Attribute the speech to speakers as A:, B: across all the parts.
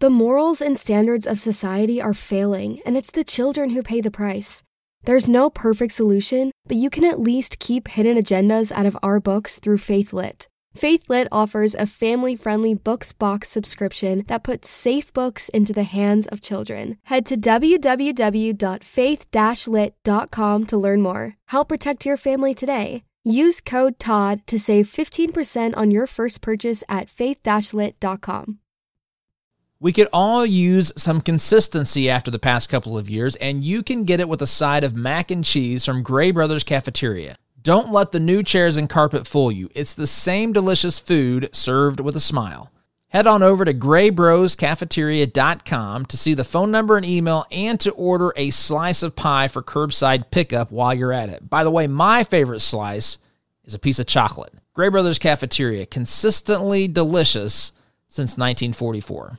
A: The morals and standards of society are failing, and it's the children who pay the price. There's no perfect solution, but you can at least keep hidden agendas out of our books through FaithLit. FaithLit offers a family friendly books box subscription that puts safe books into the hands of children. Head to www.faith lit.com to learn more. Help protect your family today. Use code TOD to save 15% on your first purchase at faith lit.com.
B: We could all use some consistency after the past couple of years, and you can get it with a side of mac and cheese from Gray Brothers Cafeteria. Don't let the new chairs and carpet fool you. It's the same delicious food served with a smile. Head on over to graybroscafeteria.com to see the phone number and email and to order a slice of pie for curbside pickup while you're at it. By the way, my favorite slice is a piece of chocolate. Gray Brothers Cafeteria, consistently delicious since 1944.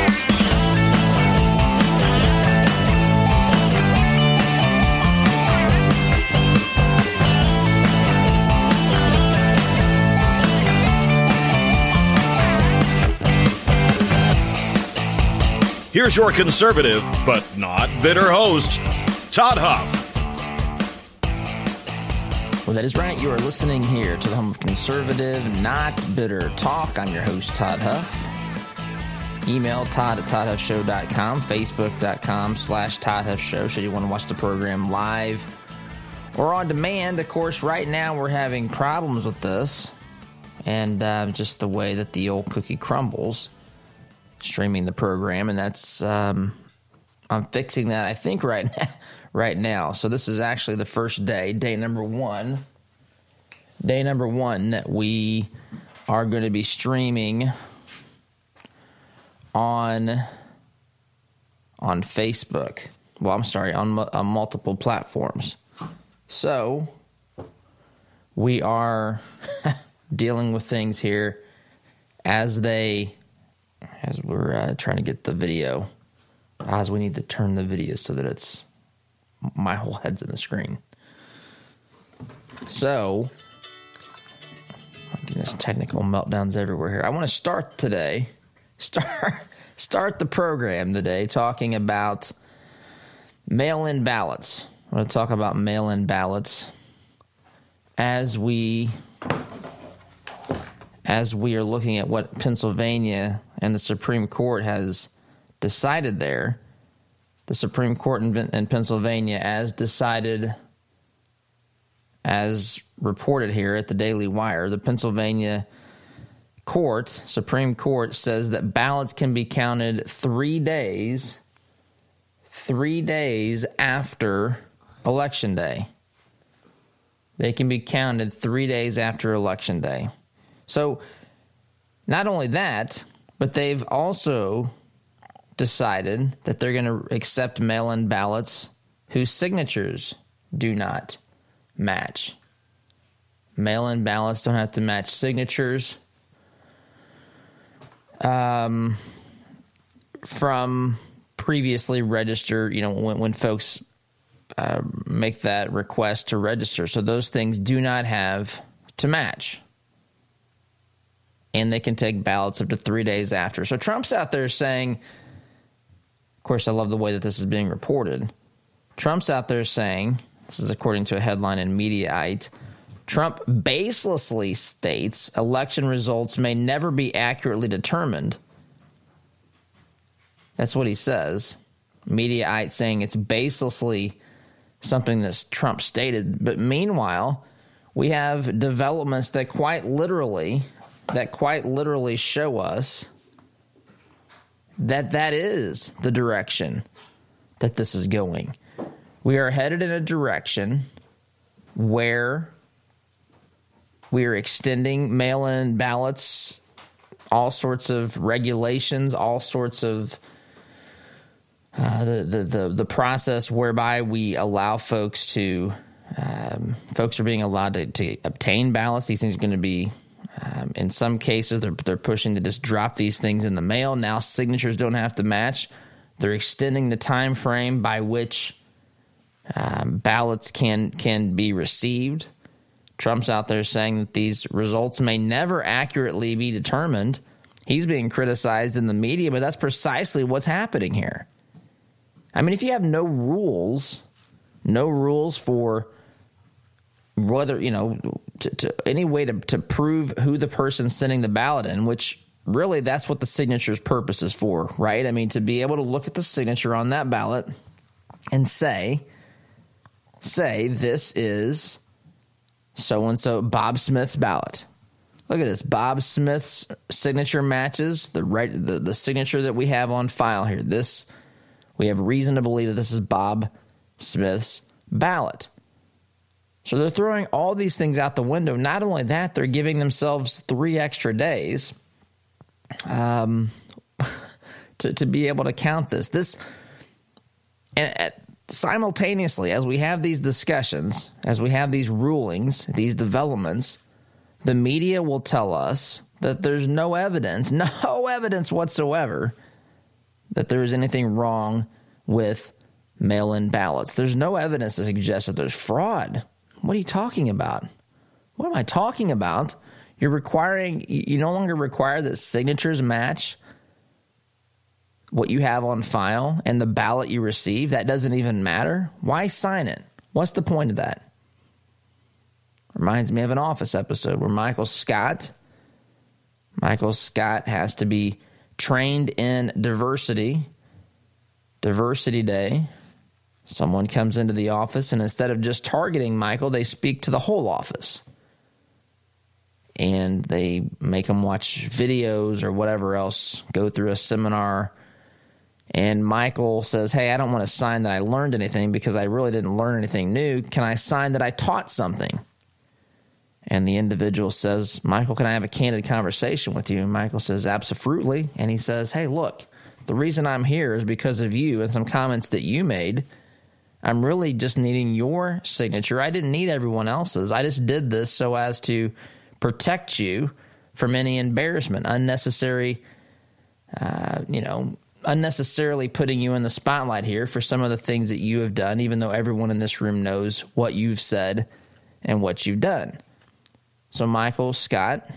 C: Here's your conservative, but not bitter host, Todd Huff.
D: Well, that is right. You are listening here to the home of conservative, not bitter talk. I'm your host, Todd Huff. Email Todd at ToddHuffShow.com, Facebook.com slash Todd Huff Show, should you want to watch the program live or on demand. Of course, right now we're having problems with this and uh, just the way that the old cookie crumbles streaming the program, and that's um, I'm fixing that. I think right now, right now. So this is actually the first day, day number one, day number one that we are going to be streaming on on Facebook. Well, I'm sorry, on, on multiple platforms. So we are dealing with things here as they as we're uh, trying to get the video. As we need to turn the video so that it's my whole head's in the screen. So, goodness, technical meltdowns everywhere here. I want to start today, start start the program today talking about mail-in ballots. I want to talk about mail-in ballots as we as we are looking at what Pennsylvania and the Supreme Court has decided there. The Supreme Court in, in Pennsylvania, as decided, as reported here at the Daily Wire, the Pennsylvania court, Supreme Court, says that ballots can be counted three days, three days after Election Day. They can be counted three days after Election Day. So, not only that, but they've also decided that they're going to accept mail in ballots whose signatures do not match. Mail in ballots don't have to match signatures. Um, from previously registered, you know, when, when folks uh, make that request to register. So those things do not have to match and they can take ballots up to three days after. So Trump's out there saying, of course, I love the way that this is being reported. Trump's out there saying, this is according to a headline in Mediaite, Trump baselessly states election results may never be accurately determined. That's what he says. Mediaite saying it's baselessly something that Trump stated. But meanwhile, we have developments that quite literally that quite literally show us that that is the direction that this is going. We are headed in a direction where we are extending mail in ballots, all sorts of regulations, all sorts of uh, the, the, the, the process whereby we allow folks to, um, folks are being allowed to, to obtain ballots. These things are going to be um, in some cases, they're they're pushing to just drop these things in the mail. Now signatures don't have to match. They're extending the time frame by which um, ballots can can be received. Trump's out there saying that these results may never accurately be determined. He's being criticized in the media, but that's precisely what's happening here. I mean, if you have no rules, no rules for whether you know to, to, any way to, to prove who the person's sending the ballot in which really that's what the signature's purpose is for right? I mean to be able to look at the signature on that ballot and say say this is so and so bob smith's ballot. Look at this. Bob smith's signature matches the right the, the signature that we have on file here. This we have reason to believe that this is bob smith's ballot so they're throwing all these things out the window. Not only that, they're giving themselves three extra days um, to, to be able to count this. This and at, simultaneously, as we have these discussions, as we have these rulings, these developments, the media will tell us that there's no evidence, no evidence whatsoever that there is anything wrong with mail in ballots. There's no evidence to suggest that there's fraud. What are you talking about? What am I talking about? You're requiring, you no longer require that signatures match what you have on file and the ballot you receive. That doesn't even matter. Why sign it? What's the point of that? Reminds me of an office episode where Michael Scott, Michael Scott has to be trained in diversity, diversity day, Someone comes into the office, and instead of just targeting Michael, they speak to the whole office. And they make him watch videos or whatever else, go through a seminar. And Michael says, Hey, I don't want to sign that I learned anything because I really didn't learn anything new. Can I sign that I taught something? And the individual says, Michael, can I have a candid conversation with you? And Michael says, Absolutely. And he says, Hey, look, the reason I'm here is because of you and some comments that you made I'm really just needing your signature. I didn't need everyone else's. I just did this so as to protect you from any embarrassment, unnecessary, uh, you know, unnecessarily putting you in the spotlight here for some of the things that you have done, even though everyone in this room knows what you've said and what you've done. So Michael Scott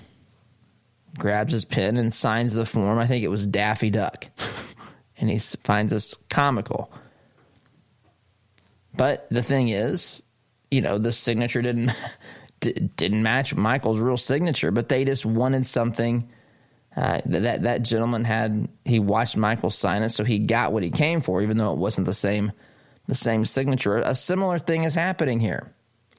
D: grabs his pen and signs the form. I think it was Daffy Duck. and he finds this comical. But the thing is, you know, the signature didn't didn't match Michael's real signature, but they just wanted something. Uh, that that gentleman had he watched Michael sign it, so he got what he came for, even though it wasn't the same the same signature. A similar thing is happening here.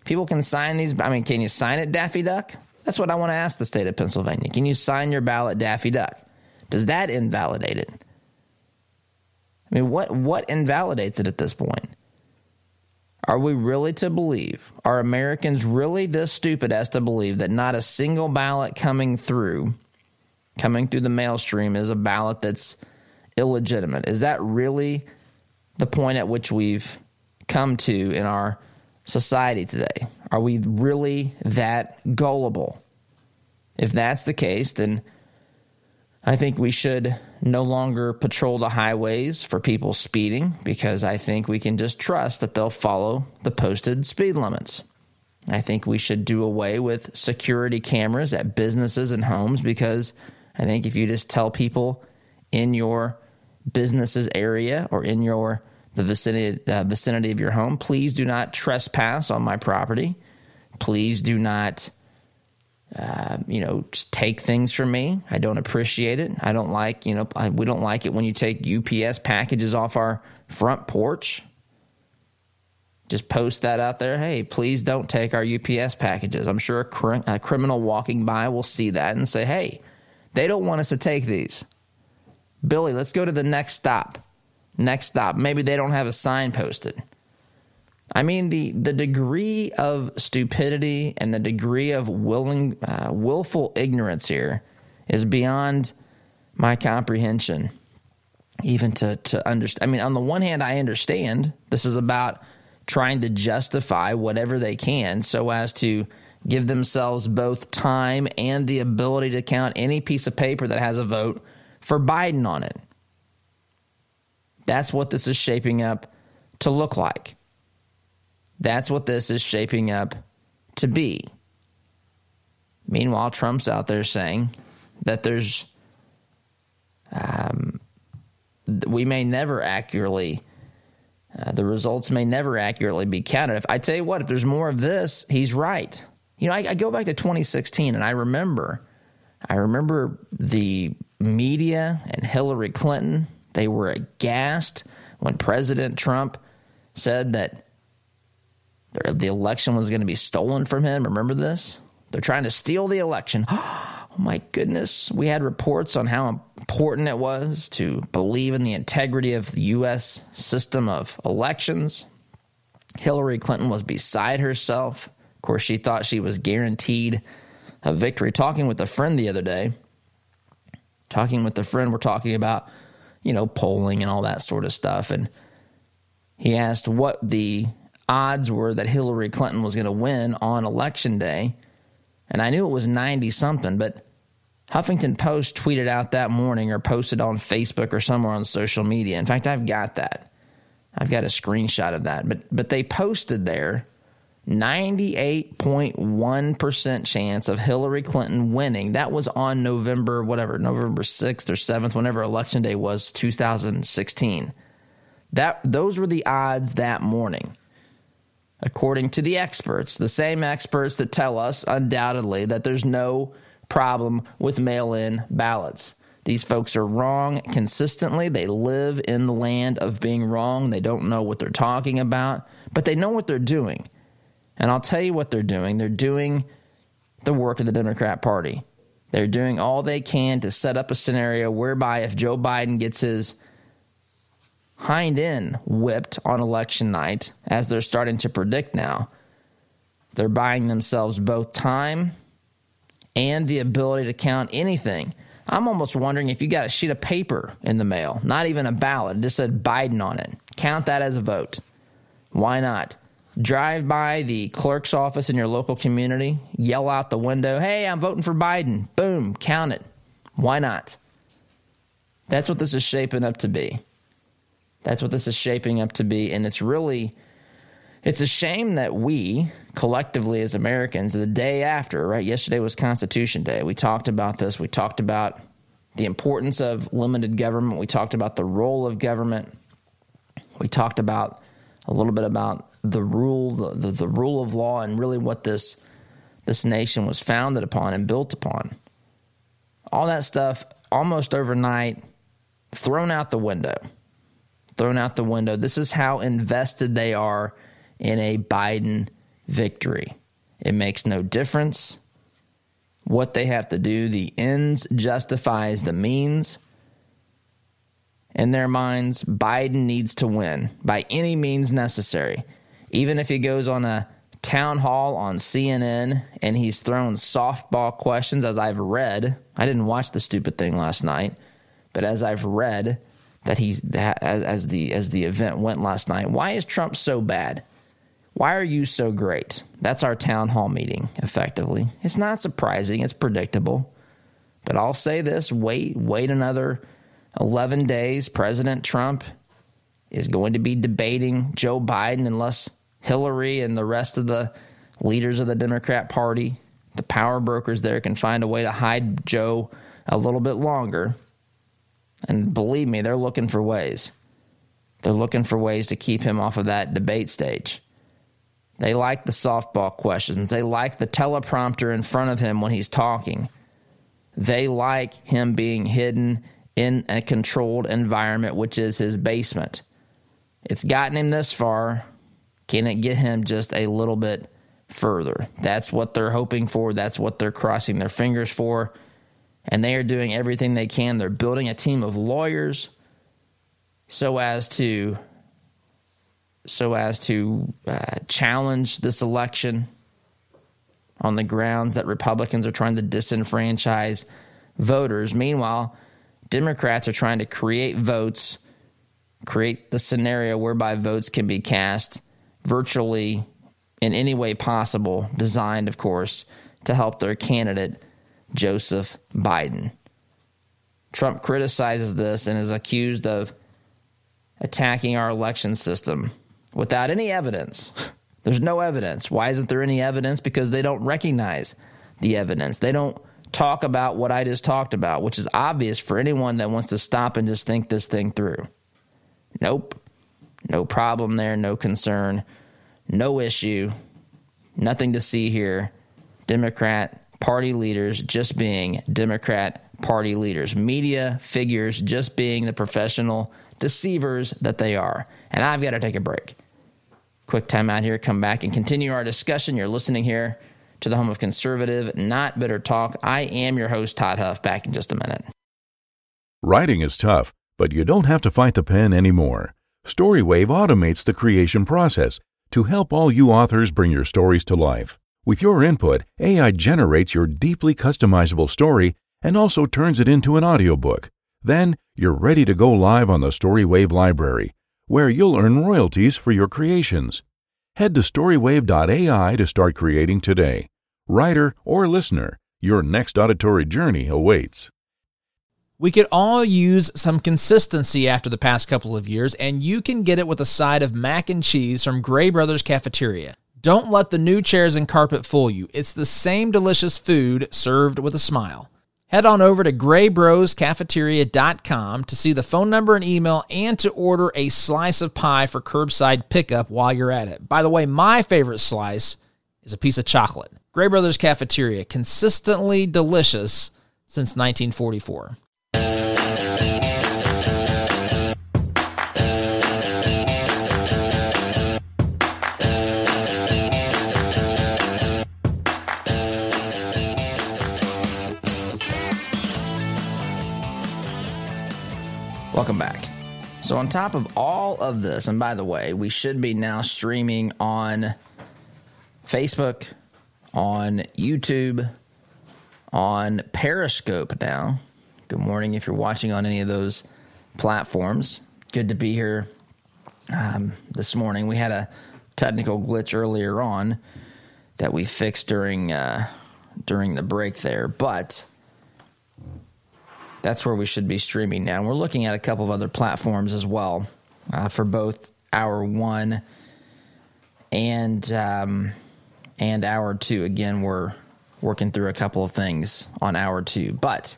D: People can sign these. I mean, can you sign it, Daffy Duck? That's what I want to ask the state of Pennsylvania. Can you sign your ballot, Daffy Duck? Does that invalidate it? I mean, what what invalidates it at this point? Are we really to believe? Are Americans really this stupid as to believe that not a single ballot coming through, coming through the mail stream, is a ballot that's illegitimate? Is that really the point at which we've come to in our society today? Are we really that gullible? If that's the case, then I think we should no longer patrol the highways for people speeding because I think we can just trust that they'll follow the posted speed limits. I think we should do away with security cameras at businesses and homes because I think if you just tell people in your business's area or in your the vicinity uh, vicinity of your home, please do not trespass on my property. Please do not uh, you know, just take things from me. I don't appreciate it. I don't like, you know, I, we don't like it when you take UPS packages off our front porch. Just post that out there. Hey, please don't take our UPS packages. I'm sure a, cr- a criminal walking by will see that and say, hey, they don't want us to take these. Billy, let's go to the next stop. Next stop. Maybe they don't have a sign posted. I mean, the, the degree of stupidity and the degree of willing, uh, willful ignorance here is beyond my comprehension. Even to, to understand. I mean, on the one hand, I understand this is about trying to justify whatever they can so as to give themselves both time and the ability to count any piece of paper that has a vote for Biden on it. That's what this is shaping up to look like. That's what this is shaping up to be. Meanwhile, Trump's out there saying that there's, um, we may never accurately, uh, the results may never accurately be counted. If I tell you what, if there's more of this, he's right. You know, I, I go back to 2016 and I remember, I remember the media and Hillary Clinton, they were aghast when President Trump said that the election was going to be stolen from him. Remember this? They're trying to steal the election. Oh my goodness. We had reports on how important it was to believe in the integrity of the U.S. system of elections. Hillary Clinton was beside herself. Of course, she thought she was guaranteed a victory. Talking with a friend the other day, talking with a friend, we're talking about, you know, polling and all that sort of stuff. And he asked what the odds were that Hillary Clinton was going to win on election day. And I knew it was 90 something, but Huffington Post tweeted out that morning or posted on Facebook or somewhere on social media. In fact, I've got that. I've got a screenshot of that. But but they posted there 98.1% chance of Hillary Clinton winning. That was on November whatever, November 6th or 7th whenever election day was 2016. That those were the odds that morning according to the experts, the same experts that tell us undoubtedly that there's no problem with mail in ballots. These folks are wrong consistently. They live in the land of being wrong. They don't know what they're talking about, but they know what they're doing. And I'll tell you what they're doing. They're doing the work of the Democrat Party. They're doing all they can to set up a scenario whereby if Joe Biden gets his hind end whipped on election night, as they're starting to predict now. They're buying themselves both time and the ability to count anything. I'm almost wondering if you got a sheet of paper in the mail, not even a ballot, just said Biden on it. Count that as a vote. Why not? Drive by the clerk's office in your local community, yell out the window, hey, I'm voting for Biden. Boom, count it. Why not? That's what this is shaping up to be. That's what this is shaping up to be. And it's really, it's a shame that we collectively as Americans, the day after, right? Yesterday was Constitution Day. We talked about this. We talked about the importance of limited government. We talked about the role of government. We talked about a little bit about the rule, the, the, the rule of law, and really what this this nation was founded upon and built upon. All that stuff almost overnight thrown out the window thrown out the window. This is how invested they are in a Biden victory. It makes no difference what they have to do. The ends justifies the means. In their minds, Biden needs to win by any means necessary. Even if he goes on a town hall on CNN and he's thrown softball questions, as I've read. I didn't watch the stupid thing last night, but as I've read, that he's that as, as the as the event went last night. Why is Trump so bad? Why are you so great? That's our town hall meeting, effectively. It's not surprising, it's predictable. But I'll say this wait, wait another 11 days. President Trump is going to be debating Joe Biden unless Hillary and the rest of the leaders of the Democrat Party, the power brokers there, can find a way to hide Joe a little bit longer. And believe me, they're looking for ways. They're looking for ways to keep him off of that debate stage. They like the softball questions. They like the teleprompter in front of him when he's talking. They like him being hidden in a controlled environment, which is his basement. It's gotten him this far. Can it get him just a little bit further? That's what they're hoping for. That's what they're crossing their fingers for. And they are doing everything they can. They're building a team of lawyers so as to so as to uh, challenge this election on the grounds that Republicans are trying to disenfranchise voters. Meanwhile, Democrats are trying to create votes, create the scenario whereby votes can be cast virtually in any way possible, designed, of course, to help their candidate, Joseph Biden. Trump criticizes this and is accused of attacking our election system without any evidence. There's no evidence. Why isn't there any evidence? Because they don't recognize the evidence. They don't talk about what I just talked about, which is obvious for anyone that wants to stop and just think this thing through. Nope. No problem there, no concern, no issue, nothing to see here. Democrat Party leaders just being Democrat Party leaders, media figures just being the professional deceivers that they are. And I've got to take a break. Quick time out here, come back and continue our discussion. You're listening here to the home of conservative, not bitter talk. I am your host, Todd Huff. Back in just a minute.
E: Writing is tough, but you don't have to fight the pen anymore. Storywave automates the creation process to help all you authors bring your stories to life. With your input, AI generates your deeply customizable story and also turns it into an audiobook. Then you're ready to go live on the Storywave library where you'll earn royalties for your creations. Head to storywave.ai to start creating today. Writer or listener, your next auditory journey awaits.
B: We could all use some consistency after the past couple of years, and you can get it with a side of mac and cheese from Gray Brothers Cafeteria. Don't let the new chairs and carpet fool you. It's the same delicious food served with a smile. Head on over to graybroscafeteria.com to see the phone number and email and to order a slice of pie for curbside pickup while you're at it. By the way, my favorite slice is a piece of chocolate. Gray Brothers Cafeteria, consistently delicious since 1944.
D: Welcome back. So, on top of all of this, and by the way, we should be now streaming on Facebook, on YouTube, on Periscope now. Good morning if you're watching on any of those platforms. Good to be here um, this morning. We had a technical glitch earlier on that we fixed during uh, during the break there, but that's where we should be streaming now. we're looking at a couple of other platforms as well uh, for both hour one and um, and hour two. Again, we're working through a couple of things on hour two, but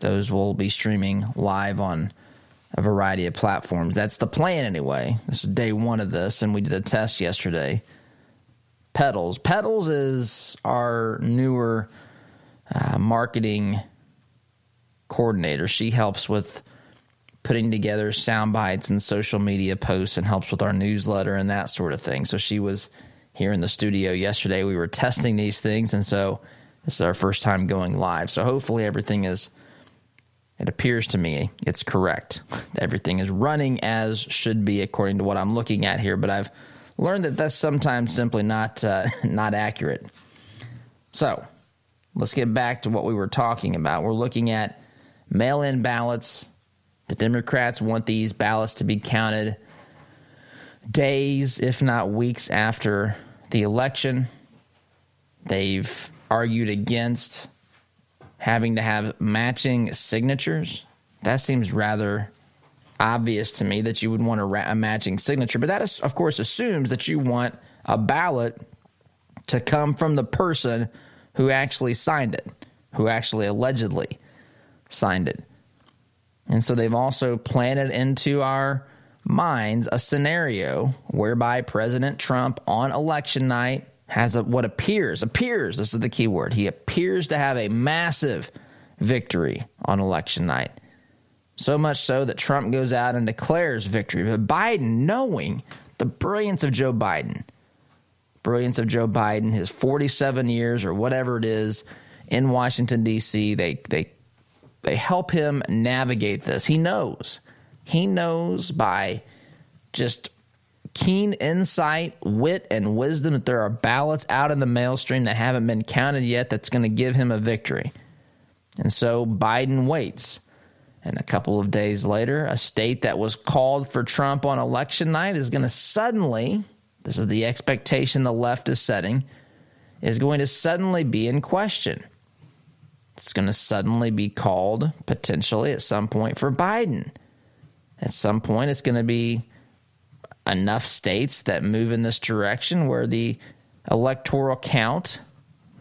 D: those will be streaming live on a variety of platforms. That's the plan anyway. This is day one of this, and we did a test yesterday. Pedals. Pedals is our newer uh, marketing coordinator. She helps with putting together sound bites and social media posts and helps with our newsletter and that sort of thing. So she was here in the studio yesterday. We were testing these things, and so this is our first time going live. So hopefully everything is. It appears to me it's correct. Everything is running as should be according to what I'm looking at here, but I've learned that that's sometimes simply not uh, not accurate. So let's get back to what we were talking about. We're looking at mail in ballots. The Democrats want these ballots to be counted days, if not weeks, after the election. They've argued against having to have matching signatures. That seems rather obvious to me that you would want a, ra- a matching signature, but that, is, of course, assumes that you want a ballot to come from the person who actually signed it, who actually allegedly signed it. And so they've also planted into our minds a scenario whereby President Trump on election night has a, what appears appears this is the key word he appears to have a massive victory on election night so much so that Trump goes out and declares victory but Biden knowing the brilliance of Joe Biden brilliance of Joe Biden his 47 years or whatever it is in Washington D.C. They they they help him navigate this. He knows. He knows by just keen insight, wit, and wisdom that there are ballots out in the mail stream that haven't been counted yet that's going to give him a victory. And so Biden waits. And a couple of days later, a state that was called for Trump on election night is going to suddenly, this is the expectation the left is setting, is going to suddenly be in question. It's going to suddenly be called potentially at some point for Biden. At some point, it's going to be enough states that move in this direction where the electoral count,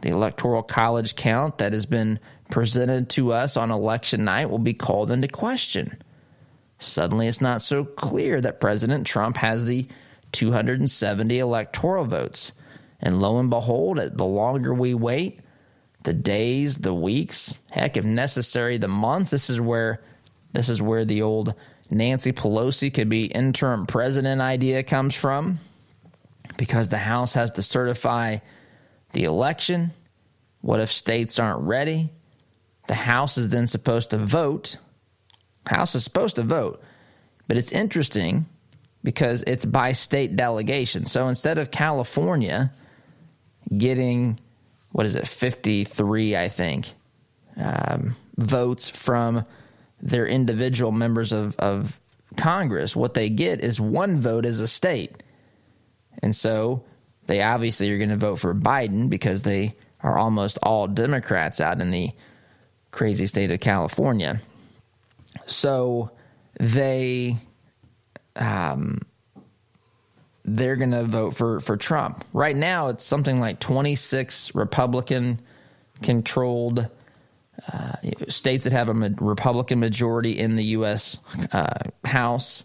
D: the electoral college count that has been presented to us on election night will be called into question. Suddenly, it's not so clear that President Trump has the 270 electoral votes. And lo and behold, the longer we wait, the days, the weeks, heck, if necessary, the months, this is where this is where the old Nancy Pelosi could be interim president idea comes from. Because the House has to certify the election. What if states aren't ready? The House is then supposed to vote. House is supposed to vote. But it's interesting because it's by state delegation. So instead of California getting, what is it, 53, I think, um, votes from their individual members of, of Congress, what they get is one vote as a state. And so they obviously are going to vote for Biden because they are almost all Democrats out in the crazy state of California. So they um, they're going to vote for for Trump. Right now, it's something like 26 Republican controlled uh, states that have a Republican majority in the U.S. Uh, House,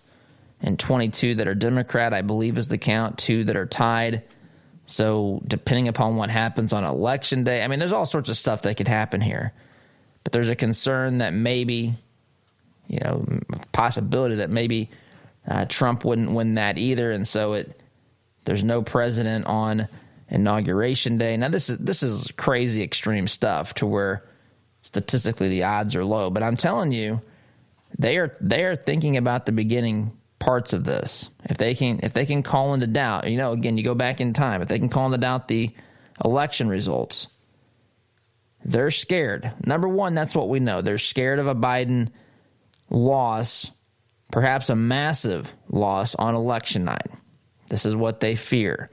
D: and 22 that are Democrat. I believe is the count. Two that are tied. So depending upon what happens on election day, I mean, there's all sorts of stuff that could happen here. But there's a concern that maybe, you know, possibility that maybe uh, Trump wouldn't win that either, and so it there's no president on inauguration day. Now this is this is crazy extreme stuff to where statistically the odds are low, but I'm telling you, they are they are thinking about the beginning parts of this. If they can if they can call into doubt, you know, again, you go back in time, if they can call into doubt the election results, they're scared. Number one, that's what we know. They're scared of a Biden loss, perhaps a massive loss on election night. This is what they fear.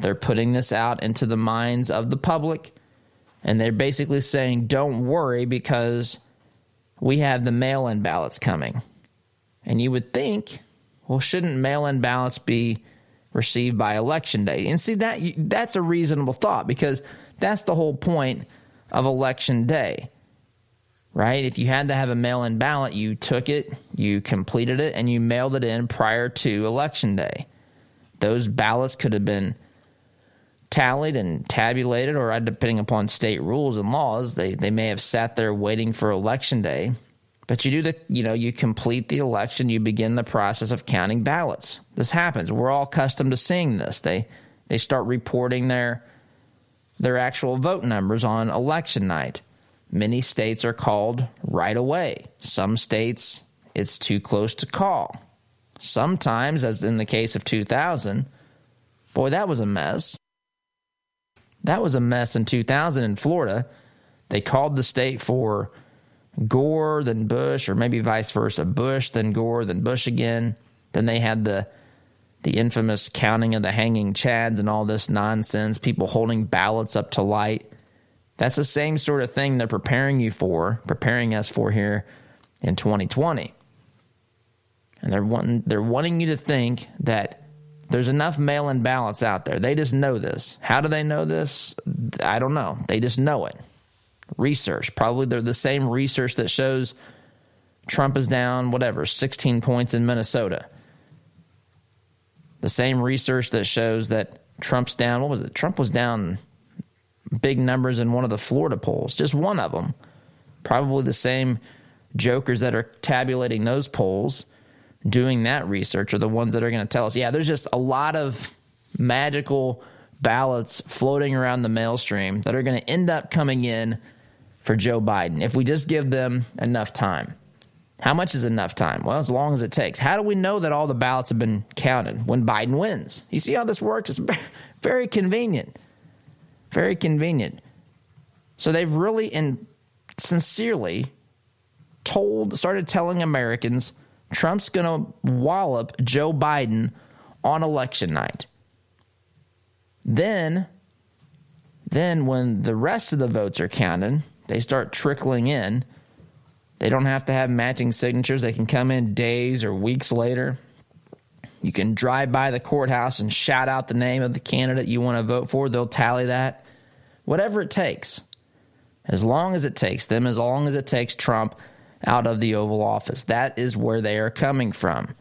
D: They're putting this out into the minds of the public, and they're basically saying, don't worry because we have the mail in ballots coming. And you would think, well, shouldn't mail in ballots be received by election day? And see, that that's a reasonable thought because that's the whole point of election day, right? If you had to have a mail in ballot, you took it, you completed it, and you mailed it in prior to election day. Those ballots could have been tallied and tabulated, or uh, depending upon state rules and laws, they, they may have sat there waiting for election day. But you do the, you know, you complete the election, you begin the process of counting ballots. This happens. We're all accustomed to seeing this. They they start reporting their their actual vote numbers on election night. Many states are called right away. Some states, it's too close to call. Sometimes, as in the case of 2000, boy, that was a mess. That was a mess in 2000 in Florida. They called the state for Gore, then Bush, or maybe vice versa Bush, then Gore, then Bush again. Then they had the the infamous counting of the hanging chads and all this nonsense, people holding ballots up to light. That's the same sort of thing they're preparing you for, preparing us for here in 2020. And they're wanting, they're wanting you to think that there's enough mail in ballots out there. They just know this. How do they know this? I don't know. They just know it. Research. Probably they're the same research that shows Trump is down, whatever, 16 points in Minnesota. The same research that shows that Trump's down, what was it? Trump was down big numbers in one of the Florida polls, just one of them. Probably the same jokers that are tabulating those polls, doing that research, are the ones that are going to tell us, yeah, there's just a lot of magical ballots floating around the mail stream that are going to end up coming in for Joe Biden if we just give them enough time. How much is enough time? Well, as long as it takes. How do we know that all the ballots have been counted when Biden wins? You see how this works? It's very convenient. Very convenient. So they've really and sincerely told, started telling Americans Trump's going to wallop Joe Biden on election night. Then, then when the rest of the votes are counted, they start trickling in. They don't have to have matching signatures. They can come in days or weeks later. You can drive by the courthouse and shout out the name of the candidate you want to vote for. They'll tally that. Whatever it takes. As long as it takes them, as long as it takes Trump out of the Oval Office. That is where they are coming from.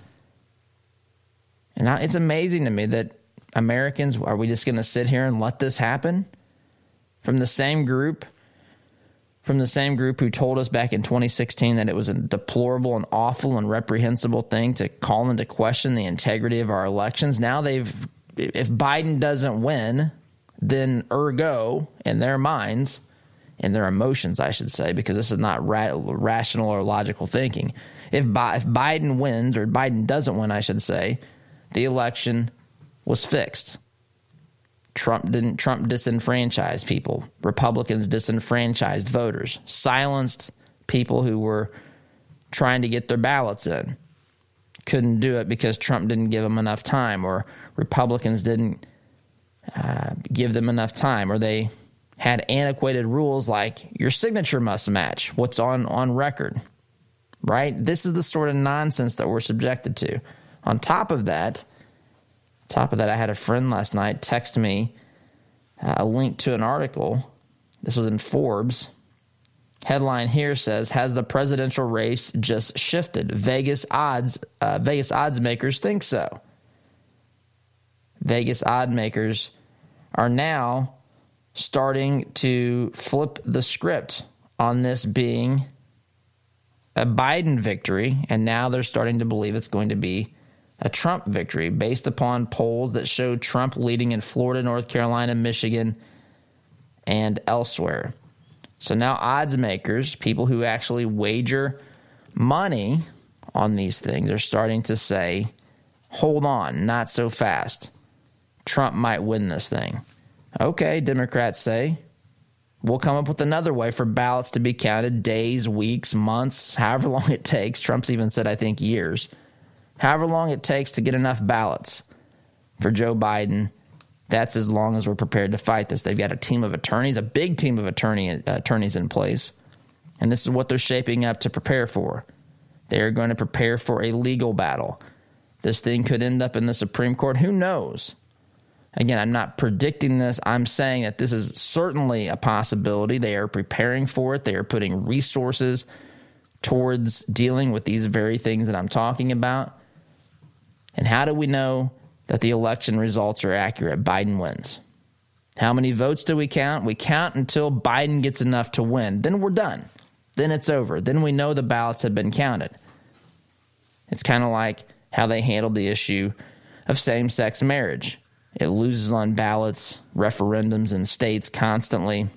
D: And it's amazing to me that Americans, are we just going to sit here and let this happen? From the same group from the same group who told us back in 2016 that it was a deplorable and awful and reprehensible thing to call into question the integrity of our elections. Now they've, if Biden doesn't win, then ergo, in their minds, in their emotions, I should say, because this is not ra- rational or logical thinking. If, Bi- if Biden wins, or Biden doesn't win, I should say, the election was fixed. Trump didn't Trump disenfranchised people. Republicans disenfranchised voters, silenced people who were trying to get their ballots in. Couldn't do it because Trump didn't give them enough time, or Republicans didn't uh, give them enough time, or they had antiquated rules like your signature must match what's on on record. Right? This is the sort of nonsense that we're subjected to. On top of that, top of that, I had a friend last night text me uh, a link to an article. This was in Forbes. Headline here says: Has the presidential race just shifted? Vegas odds, uh, Vegas odds makers think so. Vegas odd makers are now starting to flip the script on this being a Biden victory, and now they're starting to believe it's going to be a Trump victory based upon polls that show Trump leading in Florida, North Carolina, Michigan, and elsewhere. So now odds makers, people who actually wager money on these things, are starting to say, hold on, not so fast. Trump might win this thing. Okay, Democrats say, we'll come up with another way for ballots to be counted days, weeks, months, however long it takes. Trump's even said, I think, years however long it takes to get enough ballots for Joe Biden, that's as long as we're prepared to fight this. They've got a team of attorneys, a big team of attorney, uh, attorneys in place, and this is what they're shaping up to prepare for. They are going to prepare for a legal battle. This thing could end up in the Supreme Court. Who knows? Again, I'm not predicting this. I'm saying that this is certainly a possibility. They are preparing for it. They are putting resources towards dealing with these very things that I'm talking about. And how do we know that the election results are accurate? Biden wins. How many votes do we count? We count until Biden gets enough to win. Then we're done. Then it's over. Then we know the ballots have been counted. It's kind of like how they handled the issue of same sex marriage. It loses on ballots, referendums in states constantly.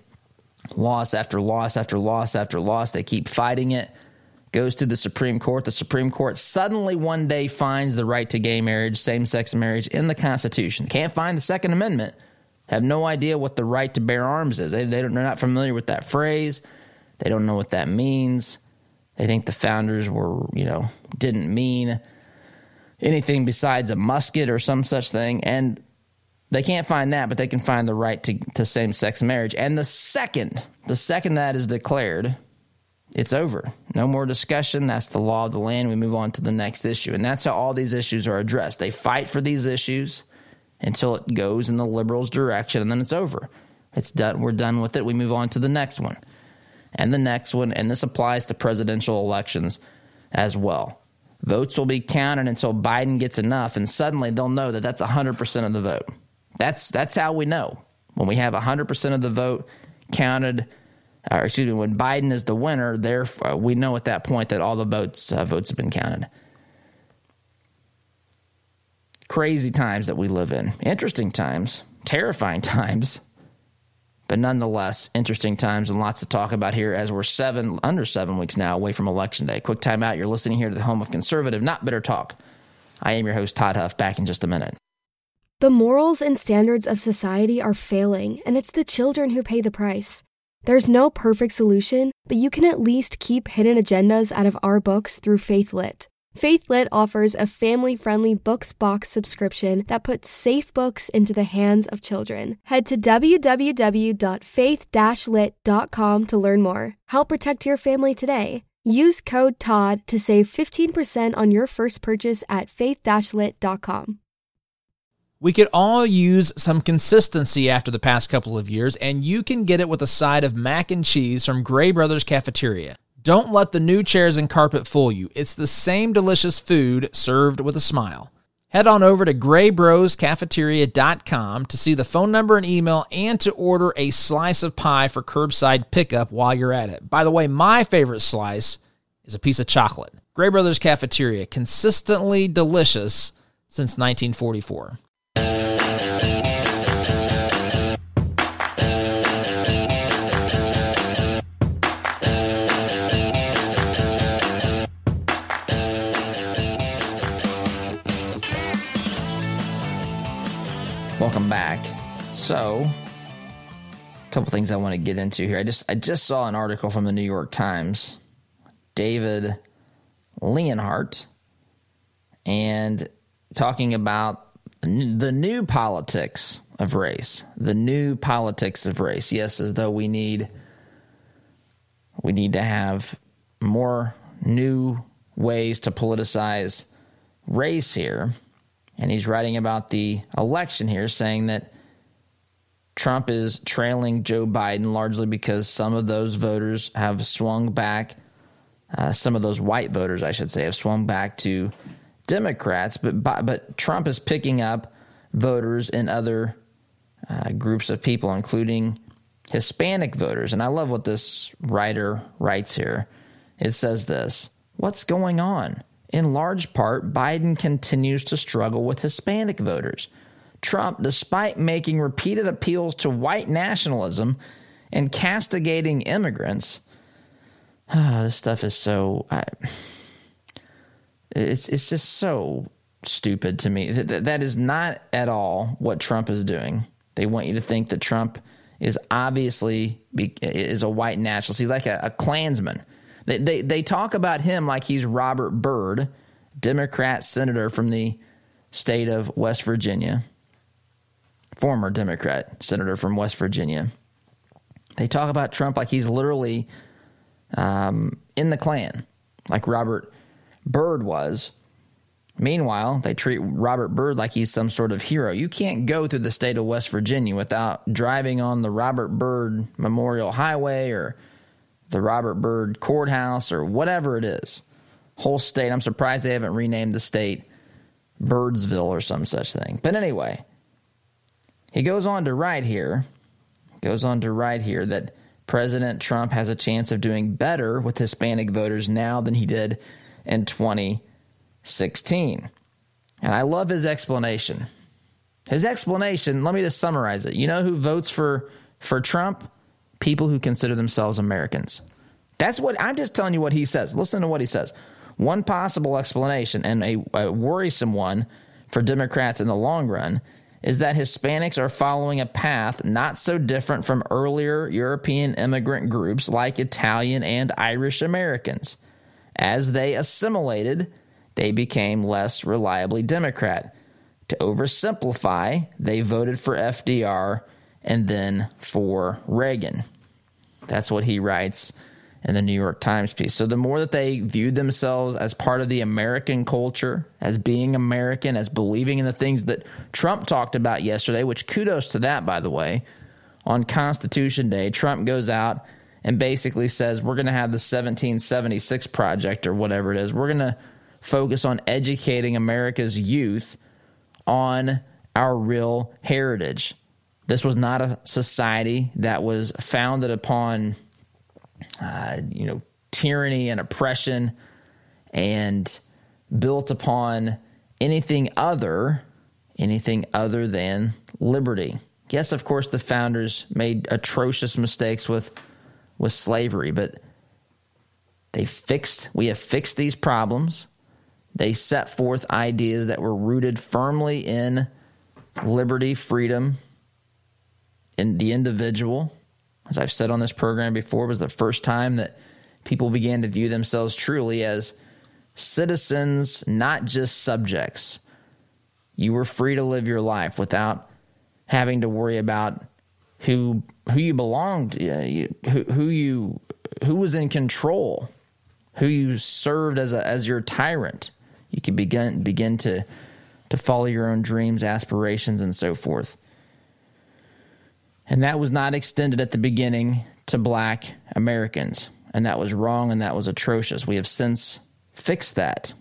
D: Loss after loss after loss after loss. They keep fighting it goes to the Supreme Court. The Supreme Court suddenly one day finds the right to gay marriage, same sex marriage in the Constitution. Can't find the Second Amendment. Have no idea what the right to bear arms is. They, they don't, they're not familiar with that phrase. They don't know what that means. They think the founders were, you know, didn't mean anything besides a musket or some such thing. And they can't find that, but they can find the right to, to same sex marriage. And the second, the second that is declared, it's over. No more discussion. That's the law of the land. We move on to the next issue. And that's how all these issues are addressed. They fight for these issues until it goes in the liberals' direction, and then it's over. It's done. We're done with it. We move on to the next one. And the next one, and this applies to presidential elections as well. Votes will be counted until Biden gets enough, and suddenly they'll know that that's 100% of the vote. That's, that's how we know. When we have 100% of the vote counted or excuse me, when Biden is the winner, there uh, we know at that point that all the votes uh, votes have been counted. Crazy times that we live in, interesting times, terrifying times, But nonetheless, interesting times and lots to talk about here as we're seven under seven weeks now away from election day. Quick time out. You're listening here to the home of conservative, not bitter talk. I am your host, Todd Huff, back in just a minute.
A: The morals and standards of society are failing, and it's the children who pay the price. There's no perfect solution, but you can at least keep hidden agendas out of our books through FaithLit. FaithLit offers a family friendly books box subscription that puts safe books into the hands of children. Head to www.faith lit.com to learn more. Help protect your family today. Use code TODD to save 15% on your first purchase at faith lit.com.
B: We could all use some consistency after the past couple of years, and you can get it with a side of mac and cheese from Gray Brothers Cafeteria. Don't let the new chairs and carpet fool you. It's the same delicious food served with a smile. Head on over to graybroscafeteria.com to see the phone number and email and to order a slice of pie for curbside pickup while you're at it. By the way, my favorite slice is a piece of chocolate. Gray Brothers Cafeteria, consistently delicious since 1944.
D: Welcome back. So, a couple things I want to get into here. I just I just saw an article from the New York Times, David Leonhardt, and talking about the new politics of race. The new politics of race. Yes, as though we need we need to have more new ways to politicize race here. And he's writing about the election here, saying that Trump is trailing Joe Biden largely because some of those voters have swung back, uh, some of those white voters, I should say, have swung back to Democrats. But but Trump is picking up voters in other uh, groups of people, including Hispanic voters. And I love what this writer writes here. It says this: What's going on? In large part, Biden continues to struggle with Hispanic voters. Trump, despite making repeated appeals to white nationalism and castigating immigrants, oh, this stuff is so. I, it's it's just so stupid to me. That, that is not at all what Trump is doing. They want you to think that Trump is obviously is a white nationalist. He's like a, a Klansman. They, they, they talk about him like he's Robert Byrd, Democrat senator from the state of West Virginia, former Democrat senator from West Virginia. They talk about Trump like he's literally um, in the Klan, like Robert Byrd was. Meanwhile, they treat Robert Byrd like he's some sort of hero. You can't go through the state of West Virginia without driving on the Robert Byrd Memorial Highway or the Robert Byrd Courthouse or whatever it is. Whole state. I'm surprised they haven't renamed the state Byrdsville or some such thing. But anyway, he goes on to write here, goes on to write here that President Trump has a chance of doing better with Hispanic voters now than he did in 2016. And I love his explanation. His explanation, let me just summarize it. You know who votes for for Trump? People who consider themselves Americans. That's what I'm just telling you what he says. Listen to what he says. One possible explanation, and a, a worrisome one for Democrats in the long run, is that Hispanics are following a path not so different from earlier European immigrant groups like Italian and Irish Americans. As they assimilated, they became less reliably Democrat. To oversimplify, they voted for FDR and then for Reagan. That's what he writes in the New York Times piece. So the more that they viewed themselves as part of the American culture, as being American, as believing in the things that Trump talked about yesterday, which kudos to that, by the way, on Constitution Day, Trump goes out and basically says, We're going to have the 1776 project or whatever it is. We're going to focus on educating America's youth on our real heritage. This was not a society that was founded upon, uh, you know, tyranny and oppression and built upon anything other anything other than liberty. Yes, of course, the founders made atrocious mistakes with with slavery, but they fixed. We have fixed these problems. They set forth ideas that were rooted firmly in liberty, freedom, in the individual. As I've said on this program before, was the first time that people began to view themselves truly as citizens, not just subjects. You were free to live your life without having to worry about who who you belonged, uh, who who you who was in control, who you served as a, as your tyrant. You could begin begin to to follow your own dreams, aspirations, and so forth. And that was not extended at the beginning to black Americans. And that was wrong and that was atrocious. We have since fixed that.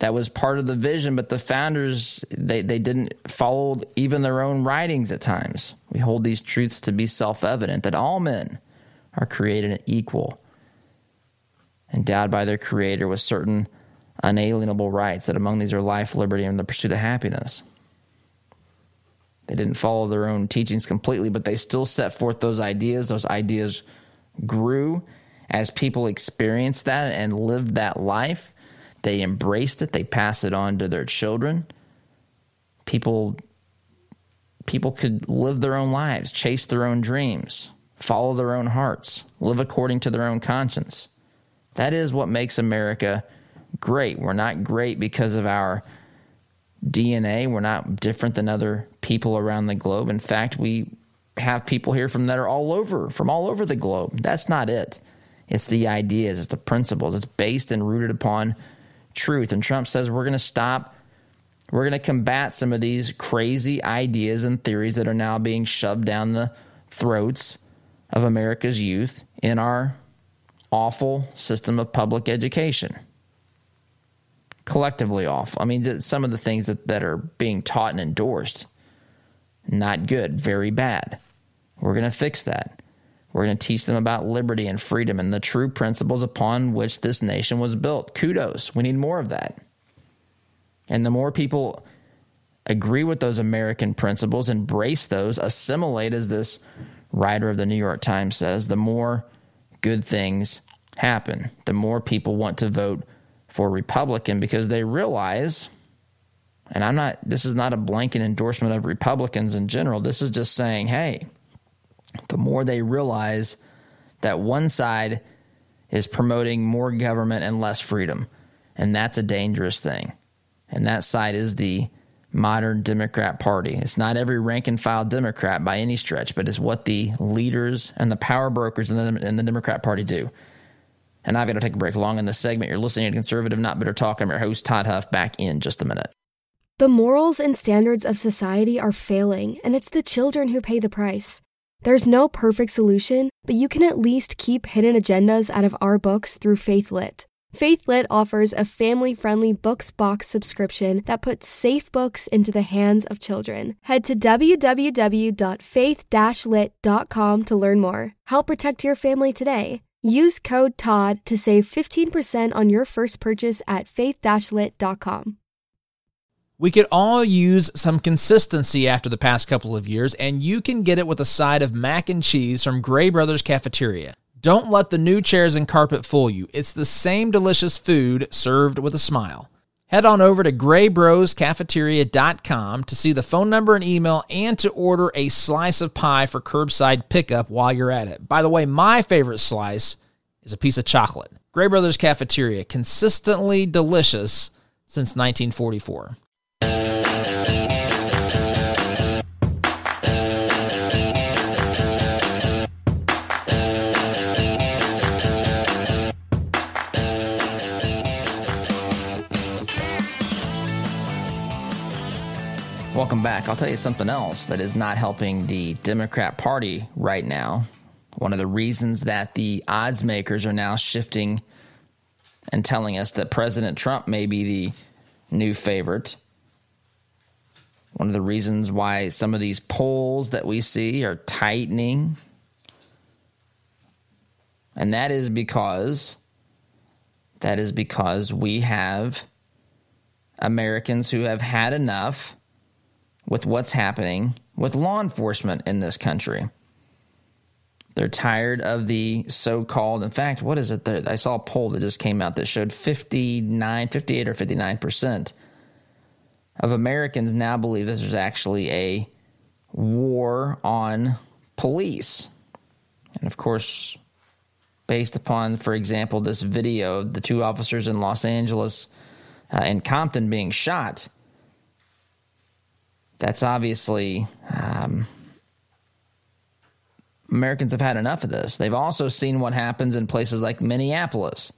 D: That was part of the vision, but the founders they, they didn't follow even their own writings at times. We hold these truths to be self-evident that all men are created equal, endowed by their creator with certain unalienable rights, that among these are life, liberty, and the pursuit of happiness. They didn't follow their own teachings completely, but they still set forth those ideas. Those ideas grew as people experienced that and lived that life. They embraced it, they passed it on to their children. People people could live their own lives, chase their own dreams, follow their own hearts, live according to their own conscience. That is what makes America great. We're not great because of our DNA. We're not different than other people around the globe. In fact, we have people here from that are all over, from all over the globe. That's not it. It's the ideas, it's the principles. It's based and rooted upon truth. And Trump says we're going to stop, we're going to combat some of these crazy ideas and theories that are now being shoved down the throats of America's youth in our awful system of public education collectively off. I mean, some of the things that, that are being taught and endorsed, not good, very bad. We're going to fix that. We're going to teach them about liberty and freedom and the true principles upon which this nation was built. Kudos. We need more of that. And the more people agree with those American principles, embrace those, assimilate, as this writer of the New York Times says, the more good things happen. The more people want to vote for Republican because they realize, and I'm not, this is not a blanket endorsement of Republicans in general. This is just saying, hey, the more they realize that one side is promoting more government and less freedom, and that's a dangerous thing. And that side is the modern Democrat Party. It's not every rank and file Democrat by any stretch, but it's what the leaders and the power brokers in the, in the Democrat Party do. And I've got to take a break along in this segment. You're listening to Conservative Not Bitter Talk. I'm your host, Todd Huff, back in just a minute.
A: The morals and standards of society are failing, and it's the children who pay the price. There's no perfect solution, but you can at least keep hidden agendas out of our books through FaithLit. FaithLit offers a family friendly books box subscription that puts safe books into the hands of children. Head to www.faith lit.com to learn more. Help protect your family today. Use code TODD to save 15% on your first purchase at faith-lit.com.
B: We could all use some consistency after the past couple of years, and you can get it with a side of mac and cheese from Gray Brothers Cafeteria. Don't let the new chairs and carpet fool you. It's the same delicious food served with a smile. Head on over to graybroscafeteria.com to see the phone number and email and to order a slice of pie for curbside pickup while you're at it. By the way, my favorite slice is a piece of chocolate. Gray Brothers Cafeteria, consistently delicious since 1944.
D: Welcome back. I'll tell you something else that is not helping the Democrat Party right now. One of the reasons that the odds makers are now shifting and telling us that President Trump may be the new favorite. One of the reasons why some of these polls that we see are tightening. And that is because that is because we have Americans who have had enough with what's happening with law enforcement in this country. They're tired of the so called, in fact, what is it? I saw a poll that just came out that showed 59, 58 or 59% of Americans now believe this is actually a war on police. And of course, based upon, for example, this video of the two officers in Los Angeles uh, and Compton being shot, that's obviously um, Americans have had enough of this. They've also seen what happens in places like Minneapolis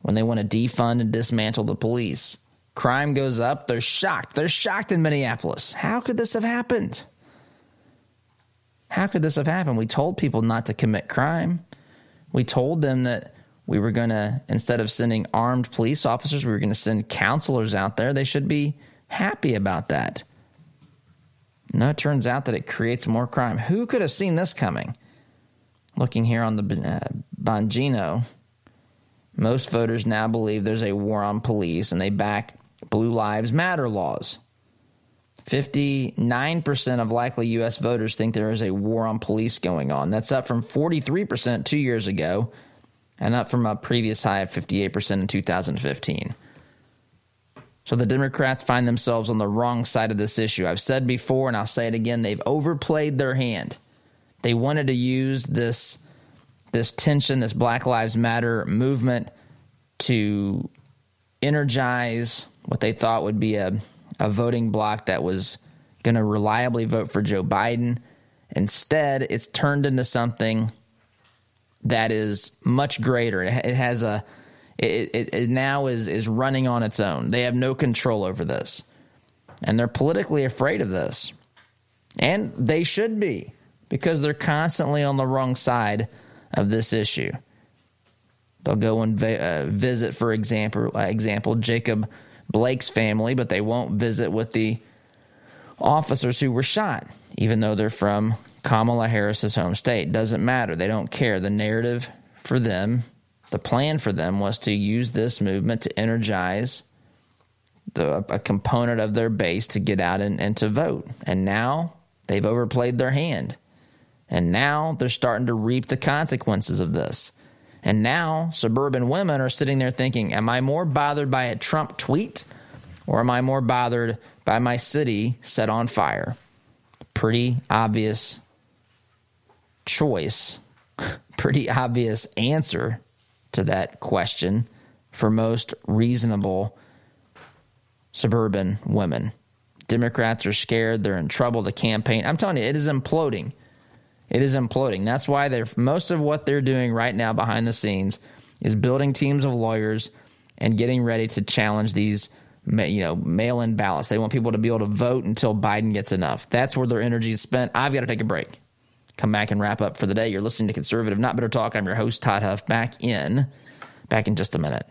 D: when they want to defund and dismantle the police. Crime goes up, they're shocked. They're shocked in Minneapolis. How could this have happened? How could this have happened? We told people not to commit crime. We told them that we were going to, instead of sending armed police officers, we were going to send counselors out there. They should be happy about that. No, it turns out that it creates more crime. Who could have seen this coming? Looking here on the uh, Bongino, most voters now believe there's a war on police and they back Blue Lives Matter laws. 59% of likely U.S. voters think there is a war on police going on. That's up from 43% two years ago and up from a previous high of 58% in 2015. So the Democrats find themselves on the wrong side of this issue. I've said before, and I'll say it again, they've overplayed their hand. They wanted to use this this tension, this Black Lives Matter movement to energize what they thought would be a, a voting bloc that was going to reliably vote for Joe Biden. Instead, it's turned into something that is much greater. It has a it, it, it, now is is running on its own. They have no control over this, and they're politically afraid of this, and they should be because they're constantly on the wrong side of this issue. They'll go and uh, visit, for example, uh, example Jacob Blake's family, but they won't visit with the officers who were shot, even though they're from Kamala Harris's home state. Doesn't matter. They don't care. The narrative for them the plan for them was to use this movement to energize the, a component of their base to get out and, and to vote. And now they've overplayed their hand. And now they're starting to reap the consequences of this. And now suburban women are sitting there thinking, Am I more bothered by a Trump tweet or am I more bothered by my city set on fire? Pretty obvious choice, pretty obvious answer to that question for most reasonable suburban women. Democrats are scared. They're in trouble. The campaign, I'm telling you, it is imploding. It is imploding. That's why they're most of what they're doing right now behind the scenes is building teams of lawyers and getting ready to challenge these you know mail-in ballots. They want people to be able to vote until Biden gets enough. That's where their energy is spent. I've got to take a break come back and wrap up for the day. You're listening to Conservative Not Bitter Talk. I'm your host, Todd Huff, back in, back in just a minute.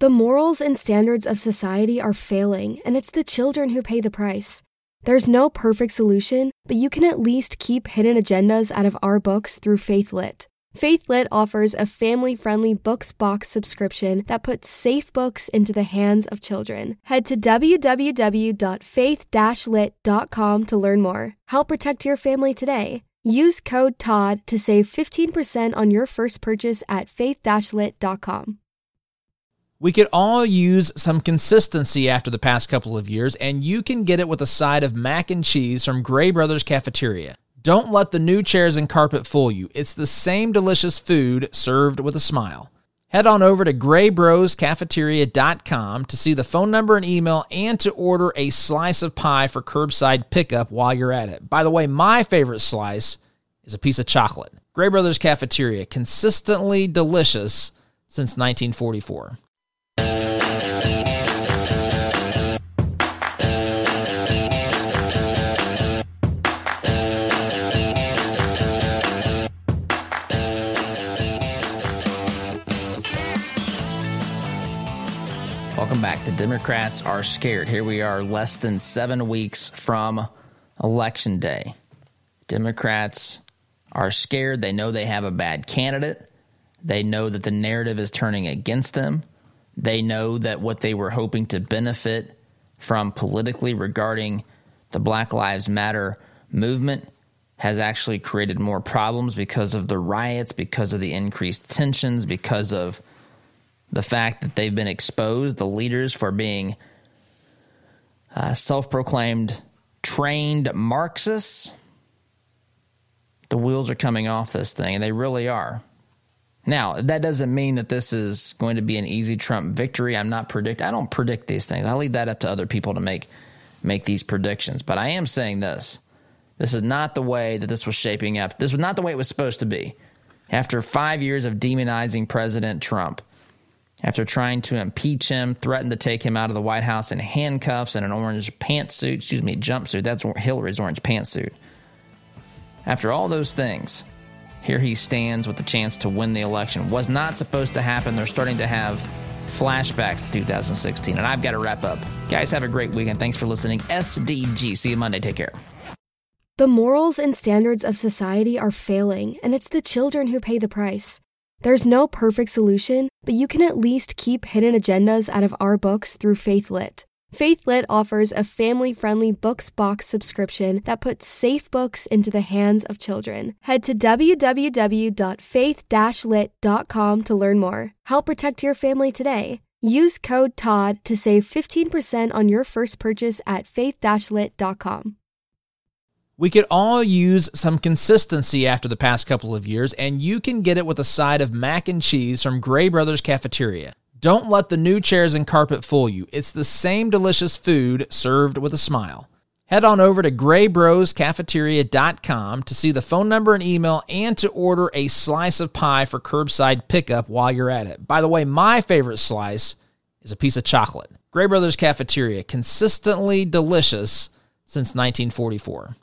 A: The morals and standards of society are failing, and it's the children who pay the price. There's no perfect solution, but you can at least keep hidden agendas out of our books through FaithLit. FaithLit offers a family friendly books box subscription that puts safe books into the hands of children. Head to www.faith lit.com to learn more. Help protect your family today. Use code TODD to save 15% on your first purchase at faith-lit.com.
B: We could all use some consistency after the past couple of years, and you can get it with a side of mac and cheese from Gray Brothers Cafeteria. Don't let the new chairs and carpet fool you. It's the same delicious food served with a smile. Head on over to graybroscafeteria.com to see the phone number and email and to order a slice of pie for curbside pickup while you're at it. By the way, my favorite slice is a piece of chocolate. Gray Brothers Cafeteria, consistently delicious since 1944.
D: Democrats are scared. Here we are, less than seven weeks from Election Day. Democrats are scared. They know they have a bad candidate. They know that the narrative is turning against them. They know that what they were hoping to benefit from politically regarding the Black Lives Matter movement has actually created more problems because of the riots, because of the increased tensions, because of the fact that they've been exposed, the leaders, for being uh, self proclaimed trained Marxists. The wheels are coming off this thing, and they really are. Now, that doesn't mean that this is going to be an easy Trump victory. I'm not predict I don't predict these things. I leave that up to other people to make make these predictions. But I am saying this. This is not the way that this was shaping up. This was not the way it was supposed to be. After 5 years of demonizing President Trump, after trying to impeach him, threatened to take him out of the White House in handcuffs and an orange pantsuit, excuse me, jumpsuit. That's Hillary's orange pantsuit. After all those things, here he stands with the chance to win the election. Was not supposed to happen. They're starting to have flashbacks to 2016. And I've got to wrap up. Guys, have a great weekend. Thanks for listening. SDG. See you Monday. Take care.
A: The morals and standards of society are failing, and it's the children who pay the price. There's no perfect solution, but you can at least keep hidden agendas out of our books through FaithLit. FaithLit offers a family friendly books box subscription that puts safe books into the hands of children. Head to www.faith lit.com to learn more. Help protect your family today. Use code TODD to save 15% on your first purchase at faith lit.com.
B: We could all use some consistency after the past couple of years, and you can get it with a side of mac and cheese from Gray Brothers Cafeteria. Don't let the new chairs and carpet fool you. It's the same delicious food served with a smile. Head on over to graybroscafeteria.com to see the phone number and email and to order a slice of pie for curbside pickup while you're at it. By the way, my favorite slice is a piece of chocolate. Gray Brothers Cafeteria, consistently delicious since 1944.